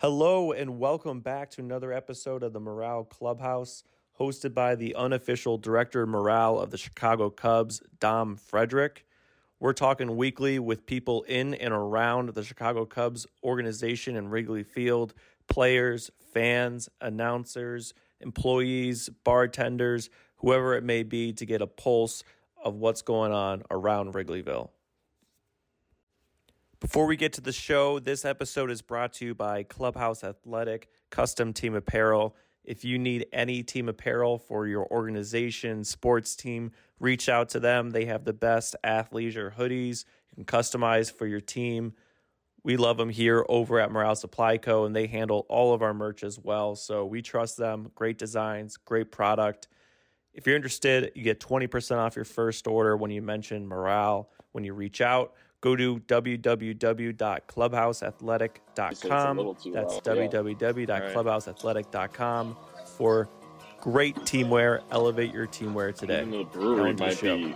Hello, and welcome back to another episode of the Morale Clubhouse, hosted by the unofficial director of morale of the Chicago Cubs, Dom Frederick. We're talking weekly with people in and around the Chicago Cubs organization and Wrigley Field players, fans, announcers, employees, bartenders, whoever it may be, to get a pulse of what's going on around Wrigleyville. Before we get to the show, this episode is brought to you by Clubhouse Athletic Custom Team Apparel. If you need any team apparel for your organization, sports team, reach out to them. They have the best athleisure hoodies you can customize for your team. We love them here over at Morale Supply Co., and they handle all of our merch as well. So we trust them. Great designs, great product. If you're interested, you get 20% off your first order when you mention morale when you reach out. Go to www.clubhouseathletic.com. That's www.clubhouseathletic.com for great teamwear. Elevate your teamwear today. Even the brewery Down the might show. be.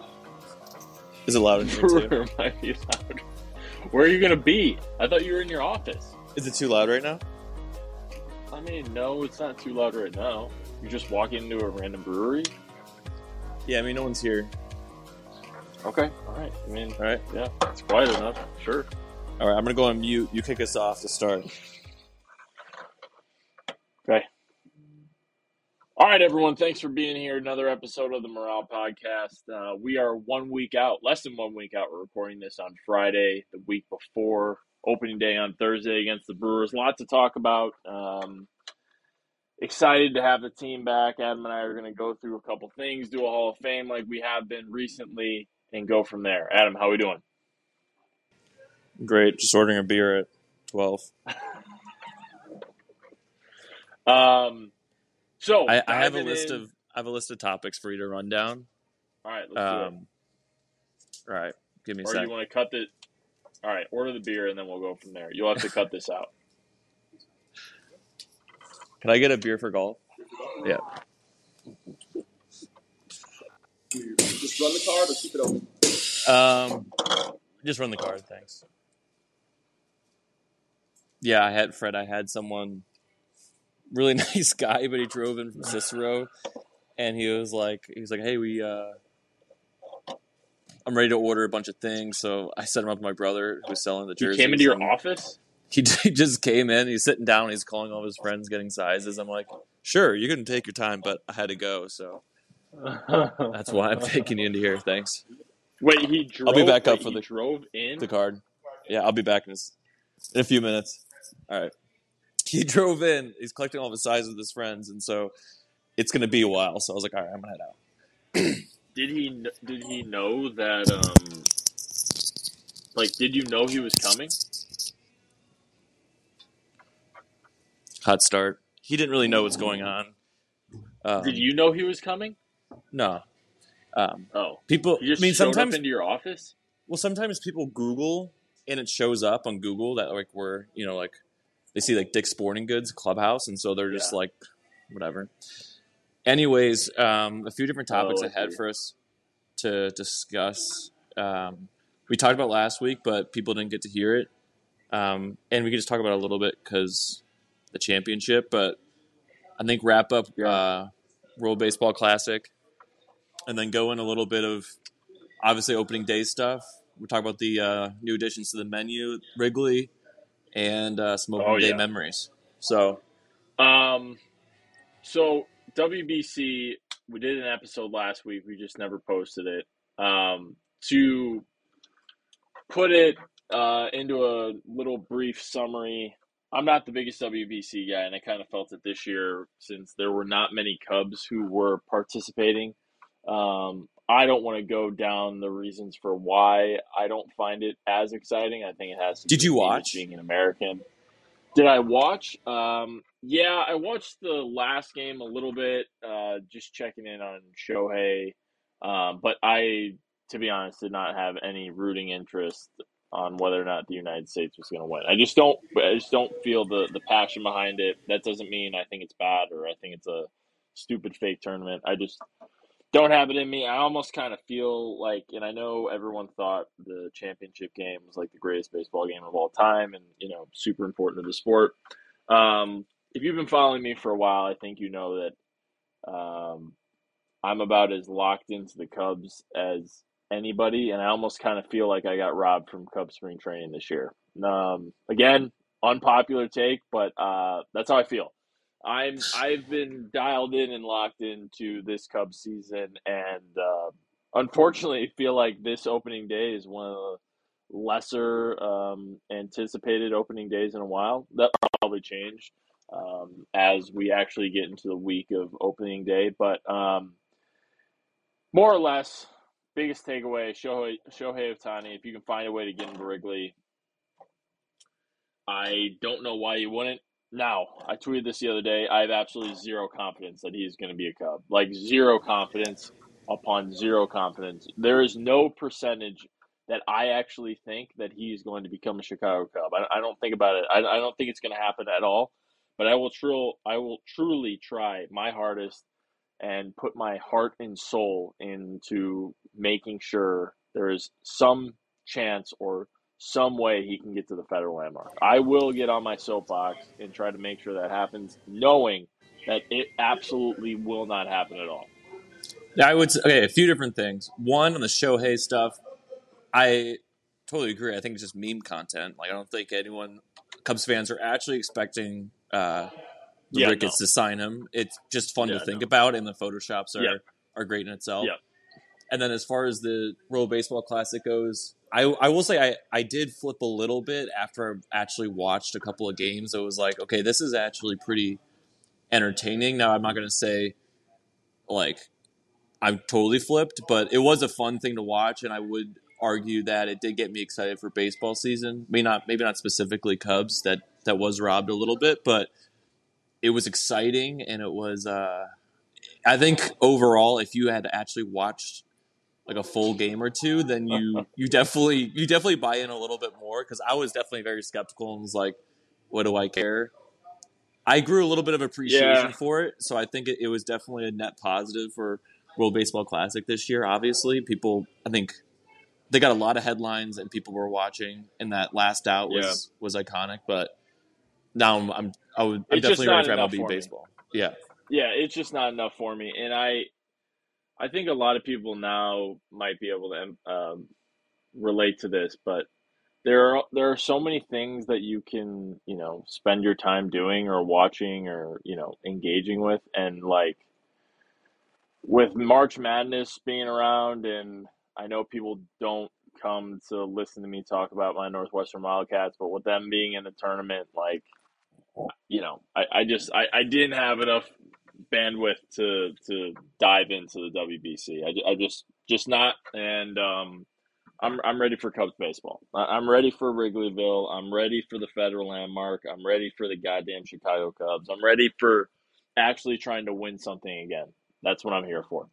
Is it loud in here too? Brewer might be loud. Where are you gonna be? I thought you were in your office. Is it too loud right now? I mean, no, it's not too loud right now. You're just walking into a random brewery. Yeah, I mean, no one's here. Okay, all right. I mean, All right. yeah, it's quiet enough. Sure. All right, I'm going to go on mute. You kick us off to start. Okay. All right, everyone. Thanks for being here. Another episode of the Morale Podcast. Uh, we are one week out, less than one week out. We're recording this on Friday, the week before opening day on Thursday against the Brewers. A lot to talk about. Um, excited to have the team back. Adam and I are going to go through a couple things, do a Hall of Fame like we have been recently, and go from there. Adam, how are we doing? Great. Just ordering a beer at 12. Um, so I, I have a list in- of I have a list of topics for you to run down. All right, let's do it. Um, all right, give me a Or you want to cut the? All right, order the beer and then we'll go from there. You'll have to cut this out. Can I get a beer for golf? Yeah. Just run the card or keep it open. Um, just run the card, thanks. Yeah, I had Fred. I had someone really nice guy, but he drove in from Cicero, and he was like, he was like, hey, we, uh, I'm ready to order a bunch of things. So I set him up with my brother who's selling the jersey. He came into your office. He, he just came in. He's sitting down. He's calling all his friends, getting sizes. I'm like, sure, you can take your time, but I had to go, so that's why I'm taking you into here. Thanks. Wait, he drove. I'll be back up wait, for the- drove in. the card. Yeah, I'll be back in, in a few minutes. All right. He drove in. He's collecting all the his sizes with his friends, and so it's going to be a while. So I was like, all right, I'm going to head out. Did he? Did he know that? Um, like, did you know he was coming? Hot start. He didn't really know what's going on. Um, Did you know he was coming? No. Um, Oh, people. he just I mean, showed sometimes. up into your office. well, sometimes people Google and it shows up on Google that like we're you know like they see like Dick's Sporting Goods Clubhouse, and so they're just Yeah. like whatever. Anyways, um, a few different topics Oh, I I had see. for us to discuss. Um, we talked about last week, but people didn't get to hear it, um, and we can just talk about it a little bit because the championship. But I think wrap up Yeah. uh, World Baseball Classic, and then go in a little bit of obviously opening day stuff. We talk about the uh, new additions to the menu, Wrigley, and uh, some opening Oh, day yeah. memories. So Um, so WBC, we did an episode last week. We just never posted it. Um, to put it uh, into a little brief summary, I'm not the biggest WBC guy, and I kind of felt it this year since there were not many Cubs who were participating. Um, I don't want to go down the reasons for why I don't find it as exciting. I think it has to. Did you watch? being an American? Did I watch? Um, yeah, I watched the last game a little bit, uh, just checking in on Shohei. Um, but I, to be honest, did not have any rooting interest on whether or not the United States was going to win. I just don't. I just don't feel the the passion behind it. That doesn't mean I think it's bad or I think it's a stupid fake tournament. I just don't have it in me. I almost kind of feel like, and I know everyone thought the championship game was like the greatest baseball game of all time, and you know, super important to the sport. Um, if you've been following me for a while, I think you know that um, I'm about as locked into the Cubs as anybody, and I almost kind of feel like I got robbed from Cubs spring training this year. Um, again, unpopular take, but uh, that's how I feel. I'm I've been dialed in and locked into this Cubs season, and uh, unfortunately, feel like this opening day is one of the lesser um, anticipated opening days in a while. That probably change um, as we actually get into the week of opening day, but um, more or less, biggest takeaway: Shohei Shohei Ohtani. If you can find a way to get into Wrigley, I don't know why you wouldn't. Now, I tweeted this the other day. I have absolutely zero confidence that he's going to be a Cub. Like zero confidence upon zero confidence. There is no percentage that I actually think that he's going to become a Chicago Cub. I, I don't think about it. I, I don't think it's going to happen at all. But I will true I will truly try my hardest and put my heart and soul into making sure there is some chance or some way he can get to the federal landmark. I will get on my soapbox and try to make sure that happens, knowing that it absolutely will not happen at all. Yeah, I would say, okay, a few different things. One on the Shohei stuff, I totally agree. I think it's just meme content. Like I don't think anyone Cubs fans are actually expecting uh, the Yeah, Ricketts no. to sign him. It's just fun Yeah, to think no. about, and the photoshops are Yeah. are great in itself. Yeah. And then as far as the World Baseball Classic goes, I I will say I I did flip a little bit after I actually watched a couple of games. It was like, okay, this is actually pretty entertaining. Now I'm not to say like I'm totally flipped, but it was a fun thing to watch, and I would argue that it did get me excited for baseball season. Maybe not, maybe not specifically Cubs. That that was robbed a little bit, but it was exciting, and it was. Uh, I think overall, if you had actually watched like a full game or two, then you you definitely you definitely buy in a little bit more because I was definitely very skeptical and was like, "What do I care?" I grew a little bit of appreciation Yeah. for it, so I think it, it was definitely a net positive for World Baseball Classic this year. Obviously, people, I think they got a lot of headlines and people were watching, and that last out was was iconic. But now I'm I'm I would, I'm definitely ready for MLB for me. baseball. Yeah, Yeah, it's just not enough for me, and I, I think a lot of people now might be able to um, relate to this, but there are there are so many things that you can you know spend your time doing or watching or you know engaging with, and like with March Madness being around, and I know people don't come to listen to me talk about my Northwestern Wildcats, but with them being in the tournament, like you know, I, I just I, I didn't have enough bandwidth to to dive into the WBC. I, I just just not, and um, I'm I'm ready for Cubs baseball. I'm ready for Wrigleyville. I'm ready for the federal landmark. I'm ready for the goddamn Chicago Cubs. I'm ready for actually trying to win something again. That's what I'm here for.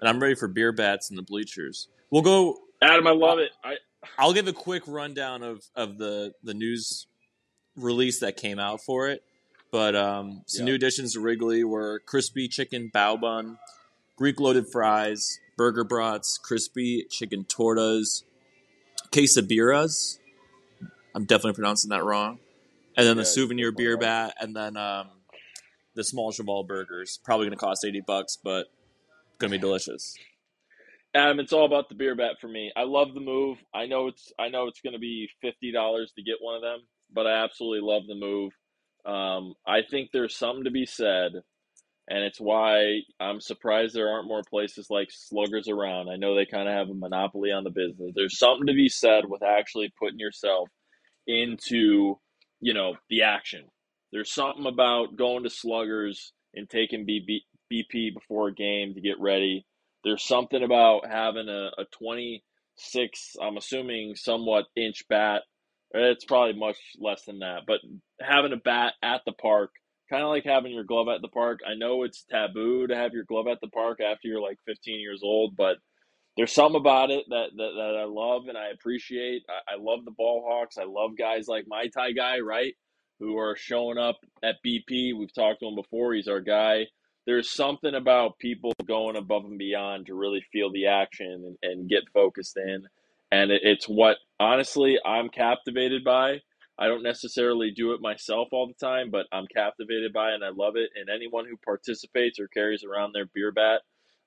and I'm ready for beer bats and the bleachers. We'll go Adam, I love it. I I'll give a quick rundown of, of the, the news release that came out for it. But um, some Yeah. new additions to Wrigley were crispy chicken bao bun, Greek loaded fries, burger brats, crispy chicken tortas, quesabiras. I'm definitely pronouncing that wrong. And then the souvenir beer bat, and then um, the small cheval burgers. Probably going to cost 80 bucks, but going to be delicious. Adam, it's all about the beer bat for me. I love the move. I know it's I know it's going to be fifty dollars to get one of them, but I absolutely love the move. Um, I think there's something to be said, and it's why I'm surprised there aren't more places like Sluggers around. I know they kind of have a monopoly on the business. There's something to be said with actually putting yourself into, you know, the action. There's something about going to Sluggers and taking BB, BP before a game to get ready. There's something about having a, a 26, I'm assuming, somewhat inch bat. It's probably much less than that, but having a bat at the park, kind of like having your glove at the park. I know it's taboo to have your glove at the park after you're like 15 years old, but there's something about it that, that, that I love and I appreciate. I, I love the ball hawks. I love guys like my Thai guy, right? Who are showing up at BP. We've talked to him before. He's our guy. There's something about people going above and beyond to really feel the action and, and get focused in. And it's what, honestly, I'm captivated by. I don't necessarily do it myself all the time, but I'm captivated by it and I love it. And anyone who participates or carries around their beer bat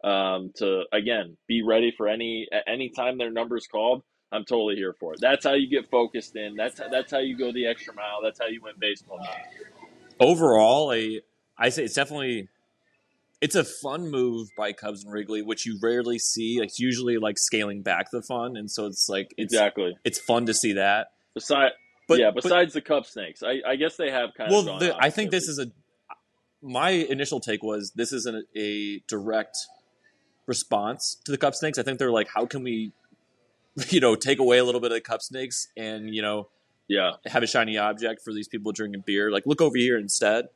um, to again be ready for any any time their number is called, I'm totally here for it. That's how you get focused in. That's that's how you go the extra mile. That's how you win baseball. Overall, I I say it's definitely it's a fun move by Cubs and Wrigley, which you rarely see. It's usually like scaling back the fun, and so it's like it's Exactly. it's fun to see that. Besides, But yeah, but- besides the Cup snakes, I, I guess they have kind of. well, I think this is a. My initial take was this isn't a direct response to the cup snakes. I think they're like, how can we, you know, take away a little bit of the cup snakes and you know yeah, have a shiny object for these people drinking beer. Like, look over here instead.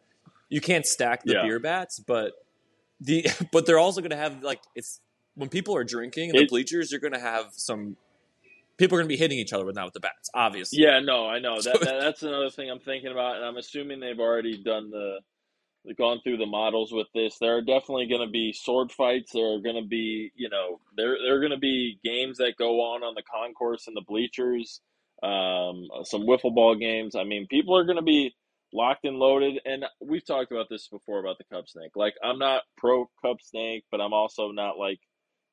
You can't stack the Yeah. beer bats, but the but they're also going to have like it's when people are drinking in the It- bleachers, you're going to have some people are going to be hitting each other with not with the bats, obviously. yeah. No, I know So- that, that. That's another thing I'm thinking about, and I'm assuming they've already done the, gone through the models with this. There are definitely going to be sword fights. There are going to be, you know, there there are going to be games that go on on the concourse and the bleachers. Um, some wiffle ball games. I mean, people are going to be locked and loaded. And we've talked about this before about the cup snake. Like, I'm not pro cup snake, but I'm also not like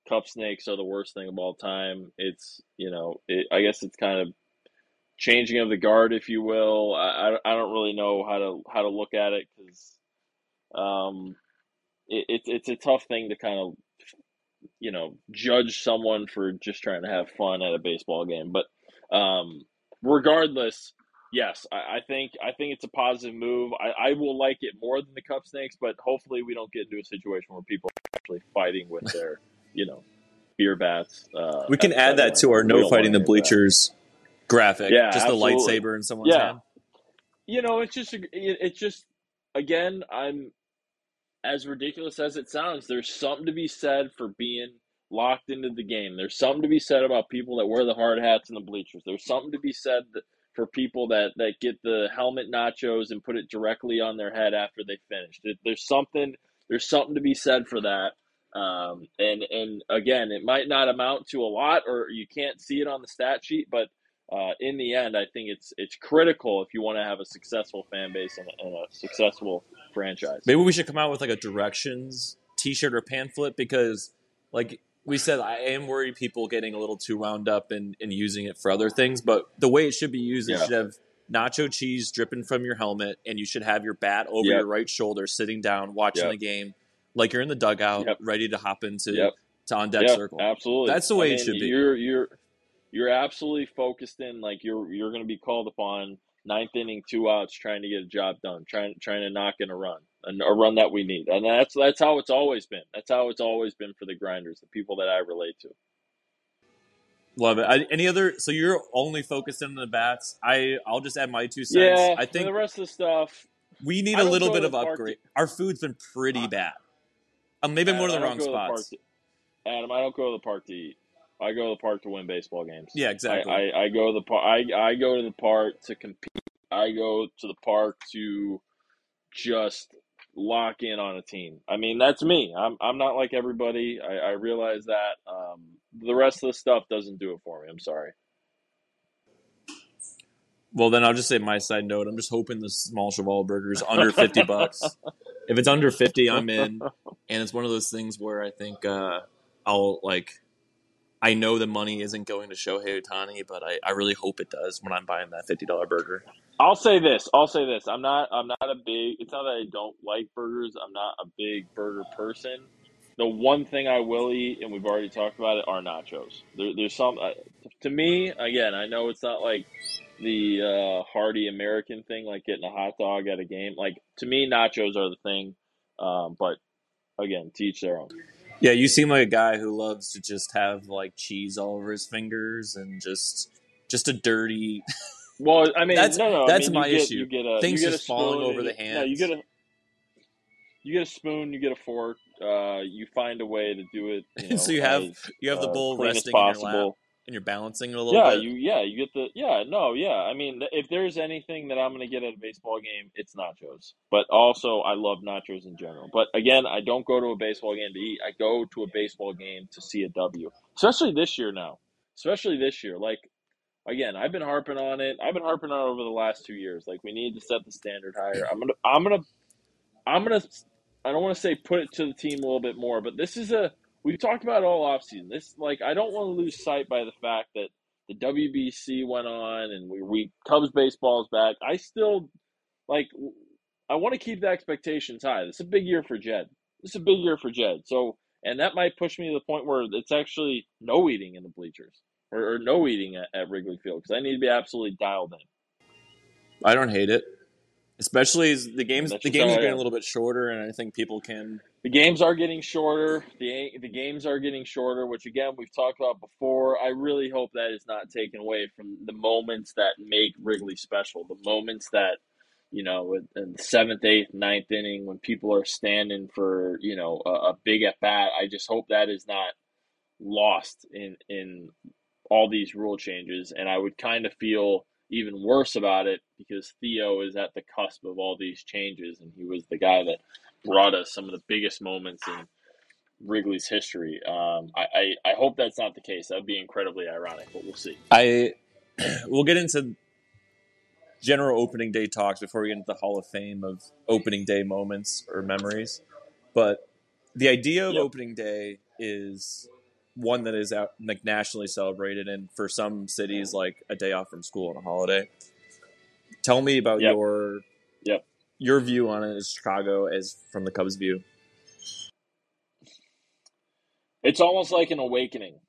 cup snakes are the worst thing of all time. It's you know, it, I guess it's kind of changing of the guard, if you will. I, I, I don't really know how to how to look at it because um, it, it's it's a tough thing to kind of you know judge someone for just trying to have fun at a baseball game. But um, regardless, yes, I, I think I think it's a positive move. I, I will like it more than the cup snakes, but hopefully we don't get into a situation where people are actually fighting with their you know beer bats. Uh, We can add that to our no fighting the that. bleachers graphic. Yeah, just the absolutely. lightsaber in someone's Yeah. hand. you know it's just it's just again i'm as ridiculous as it sounds there's something to be said for being locked into the game there's something to be said about people that wear the hard hats in the bleachers there's something to be said that, for people that that get the helmet nachos and put it directly on their head after they finish there's something there's something to be said for that um, and and again it might not amount to a lot or you can't see it on the stat sheet but uh, in the end, I think it's it's critical if you want to have a successful fan base and a, and a successful franchise. Maybe we should come out with like a directions T-shirt or pamphlet because, like we said, I am worried people getting a little too wound up and, in using it for other things. But the way it should be used, it Yeah. should have nacho cheese dripping from your helmet, and you should have your bat over Yep. your right shoulder, sitting down, watching Yep. the game, like you're in the dugout, Yep. ready to hop into to on deck circle. absolutely. That's the way it I mean, should be. You're you're you're absolutely focused in. Like you're you're going to be called upon ninth inning, two outs, trying to get a job done, trying trying to knock in a run, a run that we need, and that's that's how it's always been. That's how it's always been for the grinders, the people that I relate to. Love it. I, any other? So you're only focused in the bats. I I'll just add my two cents. Yeah, I think the rest of the stuff. We need a little bit of upgrade. Our food's been pretty Uh, bad. Um, maybe I'm Adam, going to the wrong don't go to the park spots. to- Adam, I don't go to the park to eat. I go to the park to win baseball games. Yeah, exactly. I, I, I go to the park. I, I go to the park to compete. I go to the park to just lock in on a team. I mean, that's me. I'm I'm not like everybody. I, I realize that. Um, the rest of the stuff doesn't do it for me. I'm sorry. well, then I'll just say my side note. I'm just hoping the small cheval burger is under 50 bucks. If it's under 50, I'm in. And it's one of those things where I think uh, I'll like. I know the money isn't going to Shohei Otani, but I, I really hope it does when I'm buying that $50 burger. I'll say this. I'll say this. I'm not. I'm not a big. It's not that I don't like burgers. I'm not a big burger person. The one thing I will eat, and we've already talked about it, are nachos. There, there's some. Uh, to me, again, I know it's not like the uh, hearty American thing, like getting a hot dog at a game. Like to me, nachos are the thing. Um, but again, teach their own. Yeah, you seem like a guy who loves to just have like cheese all over his fingers and just just a dirty Well, I mean, That's- no, no. that's I mean, my you get, issue. You get a Things you get just a falling over and the you- No, you get a you get a spoon, you get a fork. Uh, you find a way to do it. You know, so you have as, you have the uh, bowl as resting in your lap. And you're balancing it a little Yeah, bit. you yeah you get the yeah no yeah. I mean, if there's anything that I'm gonna get at a baseball game, it's nachos. But also, I love nachos in general. But again, I don't go to a baseball game to eat. I go to a baseball game to see a W. Especially this year now. Especially this year, like. again, I've been harping on it. I've been harping on it over the last two years. Like we need to set the standard higher. I'm gonna, I'm gonna, I'm gonna. I don't want to say put it to the team a little bit more, but this is a. We've talked about all offseason. This like I don't want to lose sight by the fact that the WBC went on and we, we Cubs baseball is back. I still like. I want to keep the expectations high. This is a big year for Jed. This is a big year for Jed. So, and that might push me to the point where it's actually no eating in the bleachers or, or no eating at, at Wrigley Field because I need to be absolutely dialed in. I don't hate it, especially as the games. The games are getting a little bit shorter, and I think people can. The games are getting shorter. The the games are getting shorter, which again we've talked about before. I really hope that is not taken away from the moments that make Wrigley special. The moments that you know, in in the seventh, eighth, ninth inning when people are standing for you know a, a big at bat. I just hope that is not lost in in all these rule changes, and I would kind of feel even worse about it because Theo is at the cusp of all these changes, and he was the guy that brought us some of the biggest moments in Wrigley's history. Um, I, I, I hope that's not the case. That'd be incredibly ironic, but we'll see. I we'll get into general opening day talks before we get into the Hall of Fame of opening day moments or memories. But the idea of Yep. opening day is one that is out, like nationally celebrated, and for some cities, like a day off from school on a holiday. Tell me about Yep. your Yep. your view on it as Chicago, as from the Cubs' view. It's almost like an awakening.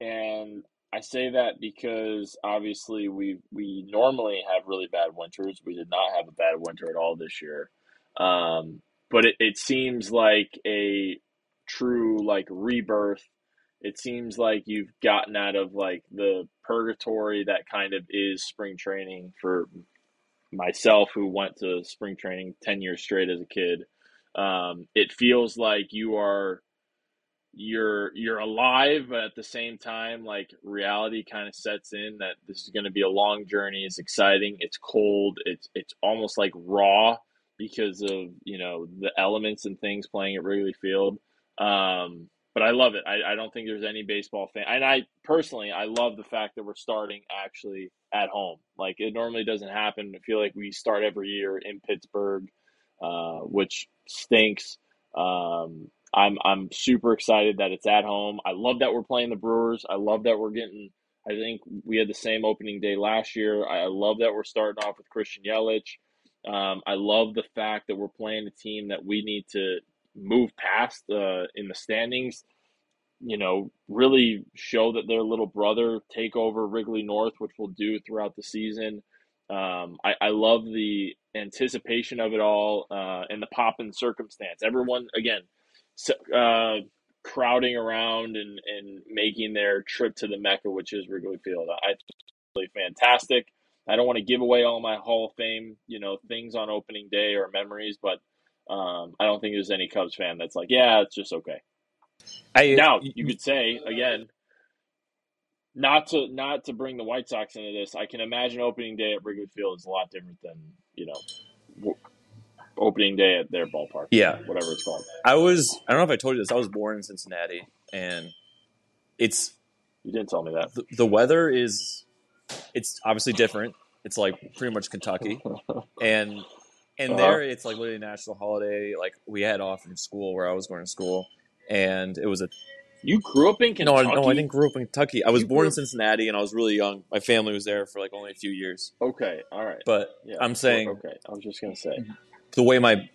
And I say that because obviously we we normally have really bad winters. We did not have a bad winter at all this year. Um, but it, it seems like a true like rebirth. It seems like you've gotten out of like the purgatory that kind of is spring training for myself who went to spring training 10 years straight as a kid. Um, it feels like you are you're you're alive but at the same time like reality kind of sets in that this is going to be a long journey it's exciting it's cold it's it's almost like raw because of you know the elements and things playing at Wrigley Field um but I love it I, I don't think there's any baseball fan and I personally I love the fact that we're starting actually at home like it normally doesn't happen I feel like we start every year in Pittsburgh uh which stinks um I'm I'm super excited that it's at home. I love that we're playing the Brewers. I love that we're getting. I think we had the same opening day last year. I I love that we're starting off with Christian Yelich. Um, I love the fact that we're playing a team that we need to move past uh, in the standings. You know, really show that their little brother take over Wrigley North, which we'll do throughout the season. Um, I, I love the anticipation of it all uh, and the pop in circumstance. Everyone, again, uh, crowding around and, and making their trip to the Mecca, which is Wrigley Field. I really fantastic. I don't want to give away all my Hall of Fame, you know, things on opening day or memories, but um, I don't think there's any Cubs fan that's like, yeah, it's just okay. I Now you could say again, not to not to bring the White Sox into this. I can imagine opening day at Wrigley Field is a lot different than you know opening day at their ballpark. Yeah. whatever it's called. I was I don't know if I told you this. I was born in Cincinnati, and it's You didn't tell me that. the, the weather is it's obviously different. It's like pretty much Kentucky, and and Uh-huh. there it's like literally a national holiday. Like we had off from school where I was going to school, and it was a You grew up in no, Kentucky. I, no, I didn't grow up in Kentucky. I was You born in Cincinnati, and I was really young. My family was there for like only a few years, Okay, all right. but Yeah, I'm saying okay. I was just gonna say. the way my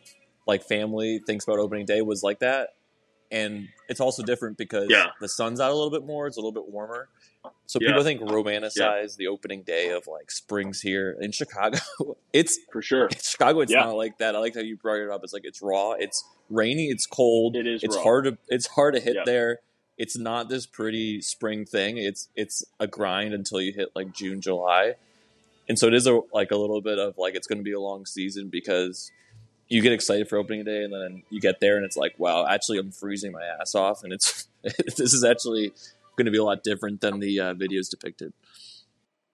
like family thinks about opening day was like that and it's also different because Yeah. the sun's out a little bit more it's a little bit warmer so Yeah. people think romanticize the opening day of like springs here in chicago it's For sure. chicago it's Yeah. not like that i like how you brought it up it's like it's raw it's rainy it's cold It is it's raw. hard to it's hard to hit Yeah. there it's not this pretty spring thing it's it's a grind until you hit like june july and so it is a like a little bit of like it's going to be a long season because you get excited for opening day and then you get there and it's like wow actually i'm freezing my ass off and it's this is actually going to be a lot different than the uh, videos depicted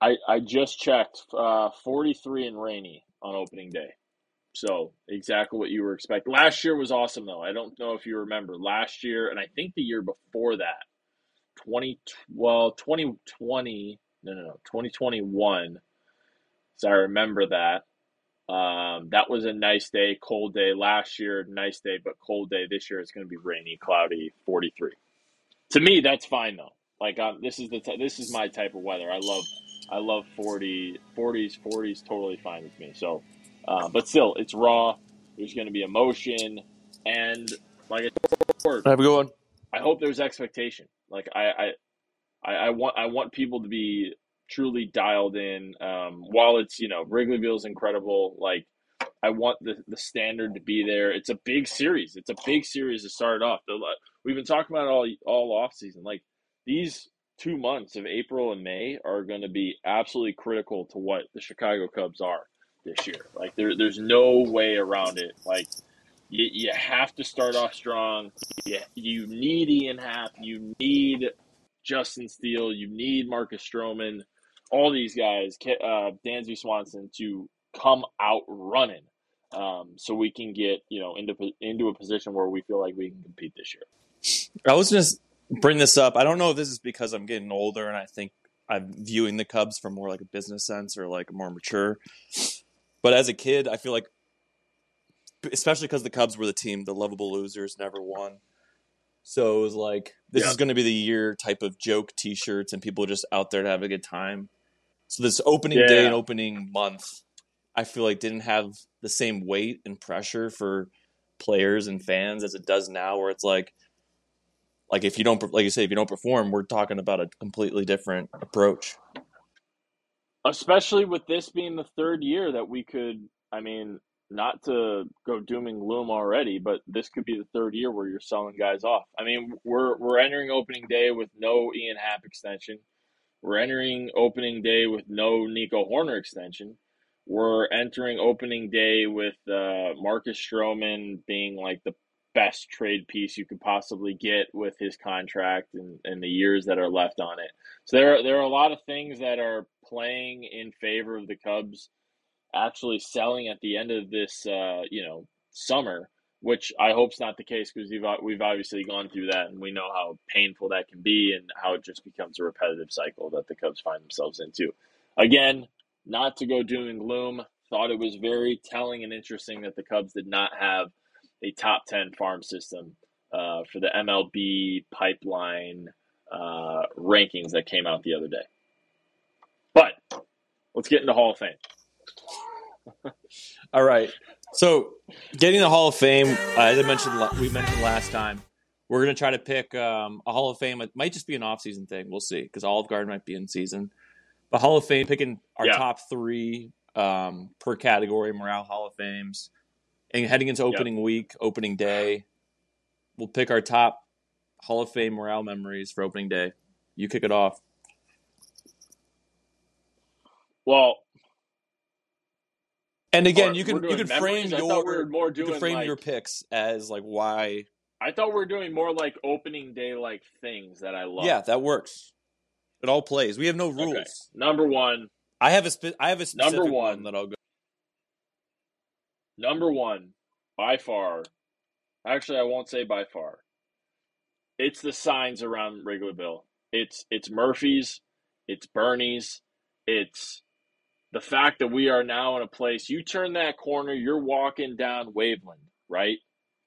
I I just checked. Uh, Forty three and rainy on opening day. So exactly what you were expecting. Last year was awesome though. I don't know if you remember last year, and I think the year before that, twenty well twenty twenty. no, no, no, 2021. So I remember that. Um, that was a nice day, cold day last year, nice day, but cold day this year. It's going to be rainy, cloudy, 43. To me, that's fine though. Like um, this is the t- this is my type of weather. I love I love 40 40s 40s totally fine with me. So, uh, but still, it's raw. There's going to be emotion, and like I said, Have a good one. I hope there's expectation. Like I, I, I, I want I want people to be truly dialed in. Um, while it's you know Wrigleyville's incredible, like I want the the standard to be there. It's a big series. It's a big series to start off. We've been talking about all all off season. Like these two months of April and May are going to be absolutely critical to what the Chicago Cubs are this year. Like there, there's no way around it. Like you, you have to start off strong. You, you need Ian Happ. You need Justin Steele. You need Marcus Stroman. All these guys, uh, Dansby Swanson, to come out running, um, so we can get you know into into a position where we feel like we can compete this year. I was just bring this up. I don't know if this is because I'm getting older and I think I'm viewing the Cubs from more like a business sense or like more mature. But as a kid, I feel like, especially because the Cubs were the team, the lovable losers never won. So it was like this yeah. is going to be the year type of joke T-shirts and people just out there to have a good time. So this opening yeah. day and opening month, I feel like didn't have the same weight and pressure for players and fans as it does now, where it's like like if you don't like you say if you don't perform we're talking about a completely different approach. Especially with this being the third year that we could i mean not to go dooming gloom already but this could be the third year where you're selling guys off. I mean we're we're entering opening day with no ian happ extension. We're entering opening day with no nico Hoerner extension we're entering opening day with uh, Marcus Stroman being like the best trade piece you could possibly get with his contract and, and the years that are left on it. So there are, there are a lot of things that are playing in favor of the Cubs actually selling at the end of this uh, you know summer, which I hope is not the case because we've we've obviously gone through that and we know how painful that can be and how it just becomes a repetitive cycle that the Cubs find themselves into. Again, not to go doom and gloom. Thought it was very telling and interesting that the Cubs did not have a top 10 farm system uh, for the MLB pipeline uh, rankings that came out the other day. But let's get into Hall of Fame. All right. So, getting the Hall of Fame, uh, as I mentioned, we mentioned last time, we're going to try to pick um, a Hall of Fame. It might just be an off-season thing. We'll see because Olive Garden might be in season. But Hall of Fame, picking our yeah. top three um, per category, morale Hall of Fames. And heading into opening yep. week, opening day, we'll pick our top Hall of Fame morale memories for opening day. You kick it off. Well, and again, you can you can frame your we you can frame like, your picks as like why. I thought we are doing more like opening day like things that I love. Yeah, that works. It all plays. We have no rules. Okay. Number one. I have a spe- I have a specific number one, one that I'll go number one by far. Actually, I won't say by far. It's the signs around Wrigleyville. It's it's Murphy's, it's Bernie's, it's the fact that we are now in a place. You turn that corner, you're walking down Waveland, right?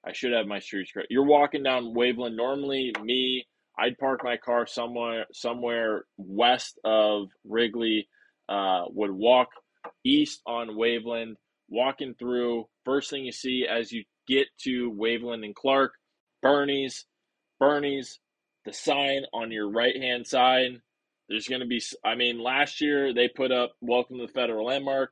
I should have my streets correct. You're walking down Waveland. Normally, me, I'd park my car somewhere somewhere west of Wrigley. Uh, would walk east on Waveland walking through. First thing you see as you get to Waveland and Clark, Bernie's, Bernie's, the sign on your right hand side. There's going to be, I mean, last year they put up Welcome to the Federal Landmark.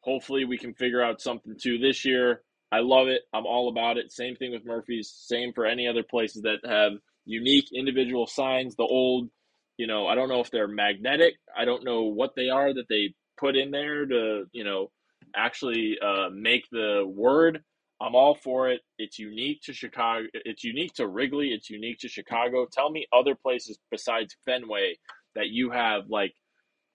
Hopefully we can figure out something too this year. I love it. I'm all about it. Same thing with Murphy's. Same for any other places that have unique individual signs. The old, you know, I don't know if they're magnetic. I don't know what they are that they put in there to, you know, actually uh, make the word. I'm all for it. It's unique to Chicago. It's unique to Wrigley. It's unique to Chicago. Tell me other places besides Fenway that you have like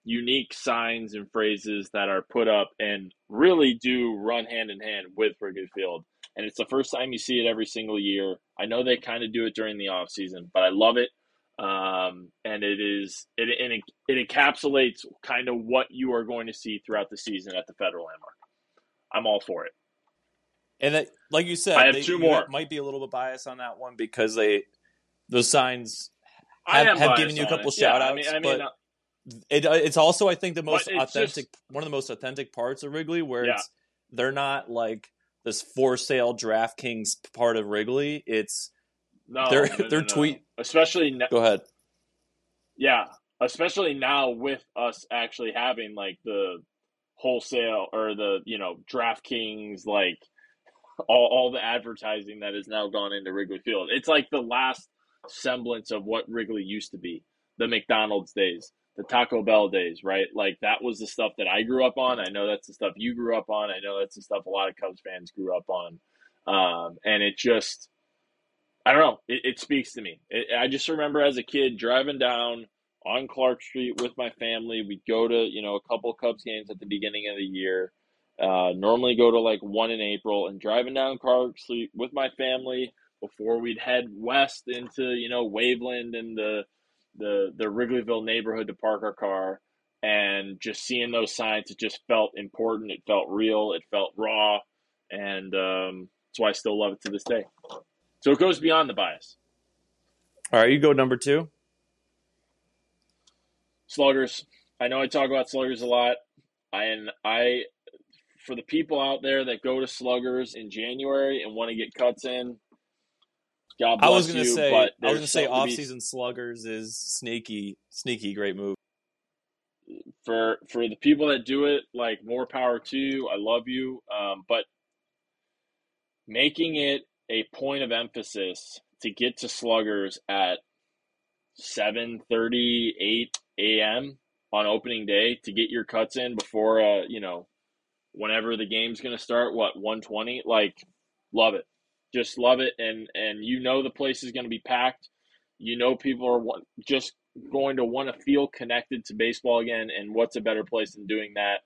unique signs and phrases that are put up and really do run hand in hand with Wrigley Field. And it's the first time you see it every single year. I know they kind of do it during the off season, but I love it. um, and it is it and it, it encapsulates kind of what you are going to see throughout the season at the Federal Landmark. I'm all for it. And that, like you said, I have they, two more. might be a little bit biased on that one because they those signs have, have given you a couple it. Yeah, shout I outs, mean, I mean, but uh, it, it's also I think the most authentic, just- one of the most authentic parts of Wrigley, where Yeah. it's they're not like this for sale DraftKings part of Wrigley. It's no, they're- no, they're no. tweet- especially ne- go ahead. Yeah, especially now with us actually having like the wholesale or the you know DraftKings like all all the advertising that has now gone into Wrigley Field. It's like the last semblance of what Wrigley used to be, the McDonald's days, the Taco Bell days, right? Like that was the stuff that I grew up on. I know that's the stuff you grew up on. I know that's the stuff a lot of Cubs fans grew up on. Um, and it just I don't know. It, it speaks to me. It, I just remember as a kid driving down on Clark Street with my family. We'd go to you know a couple Cubs games at the beginning of the year. Uh, normally go to like one in April and driving down Clark Street with my family before we'd head west into you know Waveland and the the the Wrigleyville neighborhood to park our car and just seeing those signs it just felt important it felt real it felt raw and um, that's why I still love it to this day so it goes beyond the bias All right, you go number two. sluggers. I know I talk about sluggers a lot. And I for the people out there that go to sluggers in January and want to get cuts in, God bless I was gonna you, say I was gonna say something to off be- sluggers is sneaky, sneaky great move. for for the people that do it, like more power to you. I love you, um, but making it a point of emphasis to get to sluggers at seven thirty eight a.m. on opening day to get your cuts in before uh you know whenever the game's going to start what 120 like love it just love it and and you know the place is going to be packed you know people are just going to want to feel connected to baseball again and what's a better place than doing that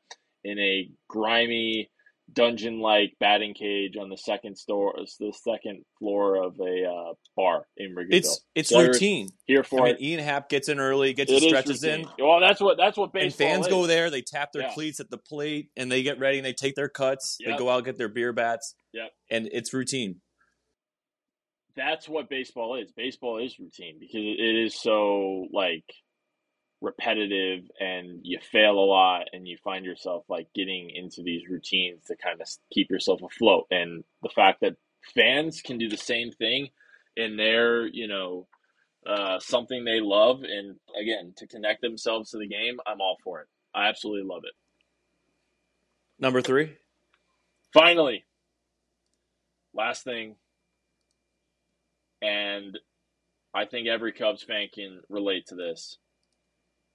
in a grimy dungeon like batting cage on the second store the second floor of a uh, bar in Wrigleyville. It's it's routine. here I for mean. Ian Happ gets in early, gets his stretches in, Well, that's what that's what and fans is. go there. They tap their Yeah. cleats at the plate, and they get ready and they take their cuts. They go out get their beer bats. Yep. and it's routine. That's what baseball is. Baseball is routine because it is so like repetitive and you fail a lot and you find yourself like getting into these routines to kind of keep yourself afloat and the fact that fans can do the same thing in their you know uh, something they love and again to connect themselves to the game i'm all for it i absolutely love it Number three. Finally, last thing, and I think every Cubs fan can relate to this.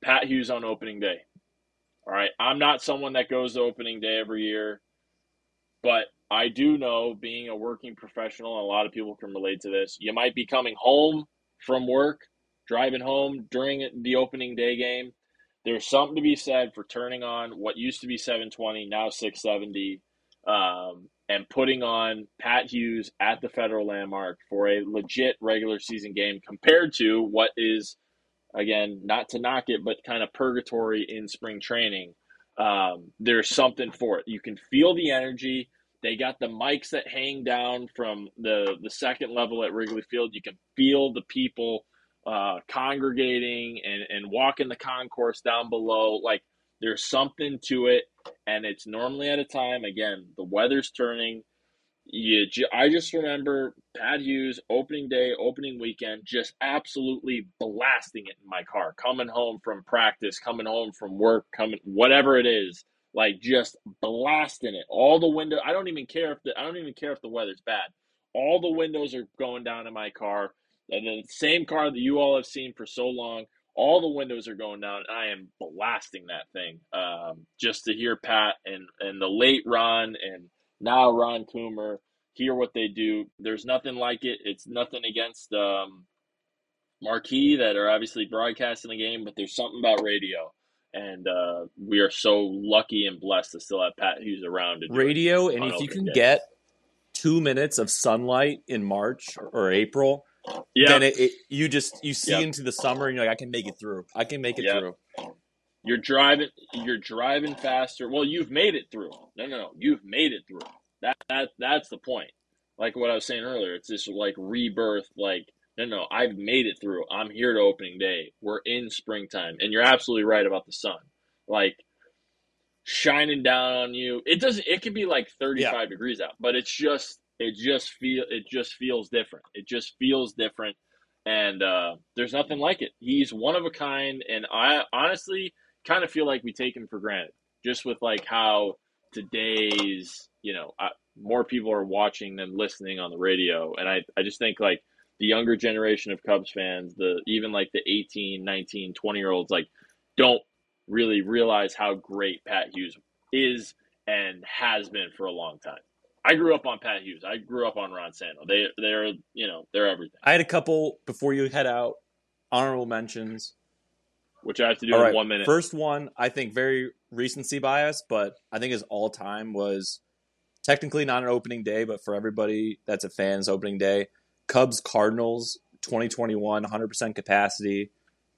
Pat Hughes on opening day. All right, I'm not someone that goes to opening day every year, but I do know, being a working professional, a lot of people can relate to this. You might be coming home from work, driving home during the opening day game. There's something to be said for turning on what used to be 720, now 670, um, and putting on Pat Hughes at the Federal Landmark for a legit regular season game compared to what is, again, not to knock it, but kind of purgatory in spring training. Um, there's something for it. You can feel the energy. They got the mics that hang down from the the second level at Wrigley Field. You can feel the people uh, congregating and and walking the concourse down below. Like there's something to it, and it's normally at a time. Again, the weather's turning. You, I just remember Pat Hughes opening day, opening weekend, just absolutely blasting it in my car, coming home from practice, coming home from work, coming whatever it is, like just blasting it. All the window. I don't even care if the I don't even care if the weather's bad. All the windows are going down in my car, and then the same car that you all have seen for so long. All the windows are going down. And I am blasting that thing um, just to hear Pat and and the late Ron and now Ron Coomer hear what they do. There's nothing like it. It's nothing against um, Marquee that are obviously broadcasting the game, but there's something about radio. And uh, we are so lucky and blessed to still have Pat Hughes around. To radio, and if you can get two minutes of sunlight in March or April, Yeah, then it, it you just you see Yep. into the summer and you're like, I can make it through. I can make it Yep. through. you're driving. You're driving faster. Well, you've made it through. No, no, no. You've made it through. That that that's the point. Like what I was saying earlier, it's this like rebirth. Like no, no, I've made it through. I'm here to opening day. We're in springtime, and you're absolutely right about the sun. Like shining down on you. It doesn't. It could be like 35 degrees out, but it's just. It just feel. It just feels different. It just feels different, and uh, there's nothing like it. He's one of a kind, and I honestly kind of feel like we take him for granted, just with like how today's. You know, I, more people are watching than listening on the radio, and I. I just think like the younger generation of Cubs fans, the even like the 18, 19, 20 year olds, like don't really realize how great Pat Hughes is and has been for a long time. I grew up on Pat Hughes. I grew up on Ron Santo. They they're you know they're everything, I had a couple before you head out. Honorable mentions. which I have to do All in right, one minute. First one, I think very recency bias, but I think his all time was technically not an opening day, but for everybody that's a fan's opening day. Cubs Cardinals 2021, 100% capacity,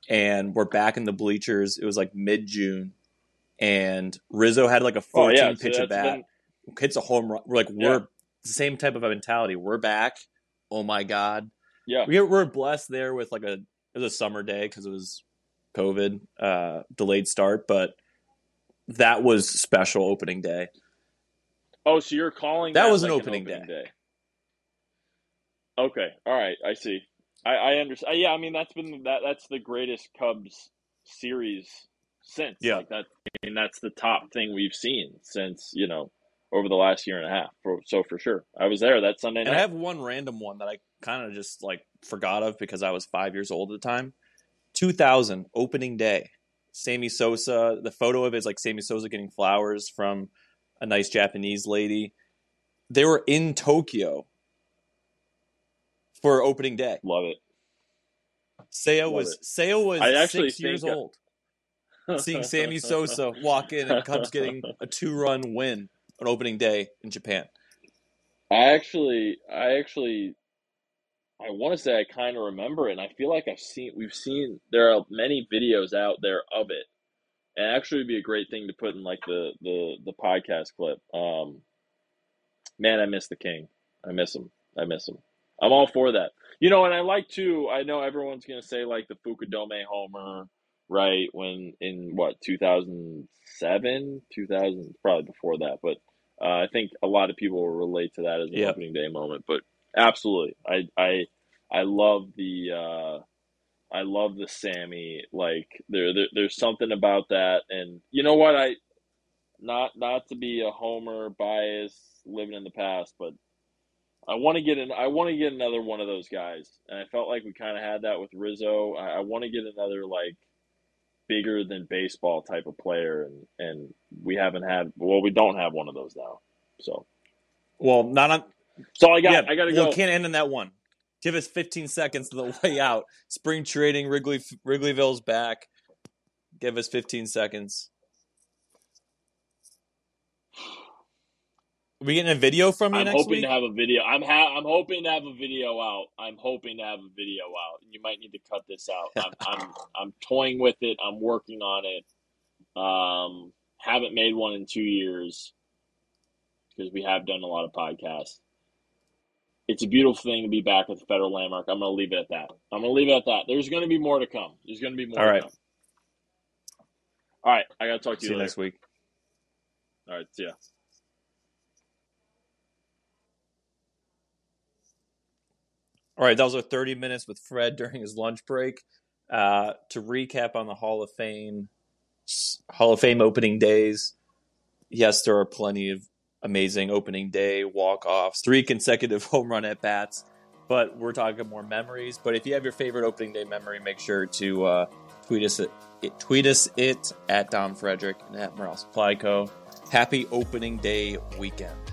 and we're back in the bleachers. It was like mid June, and Rizzo had like a oh 14 yeah, so pitch at that's bat, been- hits a home run. We're like, Yeah. we're the same type of a mentality. We're back. Oh my God. yeah, we we're blessed there with like a it was a summer day because it was COVID uh, delayed start, but that was special opening day. Oh, so you're calling That that, was an like opening day. Okay, all right, I see. I, I understand. Yeah, I mean that's been that that's the greatest Cubs series since. Yeah. like that. I mean that's the top thing we've seen since you know over the last year and a half. For, so for sure, I was there that Sunday And. I have one random one that I kind of just like forgot of because I was five years old at the time. 2000 opening day. Sammy Sosa. The photo of it is like Sammy Sosa getting flowers from a nice Japanese lady. They were in Tokyo for opening day. Love it. Seiya Love was it. Seiya was I actually six years old. Seeing Sammy Sosa walk in and Cubs getting a two-run win on opening day in Japan. I actually, I actually, I want to say I kind of remember it, and I feel like I've seen, we've seen, there are many videos out there of it, and actually, would be a great thing to put in like the the the podcast clip. Um, man, I miss the king. I miss him. I miss him. I'm all for that. You know, and I like to. I know everyone's gonna say like the Fukudome homer, right? When in what 2007, 2000, probably before that, but uh, I think a lot of people will relate to that as an Yep. opening day moment. But absolutely, I I I love the uh, I love the Sammy. Like there, there there's something about that, and you know what? I not not to be a homer bias living in the past, but I want to get an I want to get another one of those guys, and I felt like we kind of had that with Rizzo. I, I want to get another like bigger than baseball type of player, and and we haven't had. Well, we don't have one of those now. So, Well, not on. so I got yeah, I got to well, go. Can't end on that one. Give us 15 seconds to the way out. Spring trading, Wrigley Wrigleyville's back. Give us 15 seconds. Are we getting a video from you I'm next hoping week? to have a video. I'm ha- I'm hoping to have a video out. I'm hoping to have a video out. You might need to cut this out. I'm I'm, I'm toying with it. I'm working on it. Um, haven't made one in two years because we have done a lot of podcasts. It's a beautiful thing to be back at the Federal Landmark. I'm going to leave it at that. I'm going to leave it at that. There's going to be more to come. There's going to be more. All to right. come. All right. I got to talk to See you you later. next week. All right. See ya. All right, that was our 30 minutes with Fred during his lunch break. Uh, to recap on the Hall of Fame, Hall of Fame opening days. Yes, there are plenty of amazing opening day walk offs, three consecutive home run at bats, but we're talking more memories. But if you have your favorite opening day memory, make sure to uh, tweet us it. Tweet us it at Dom Frederick and at Morale Supply Co. Happy opening day weekend.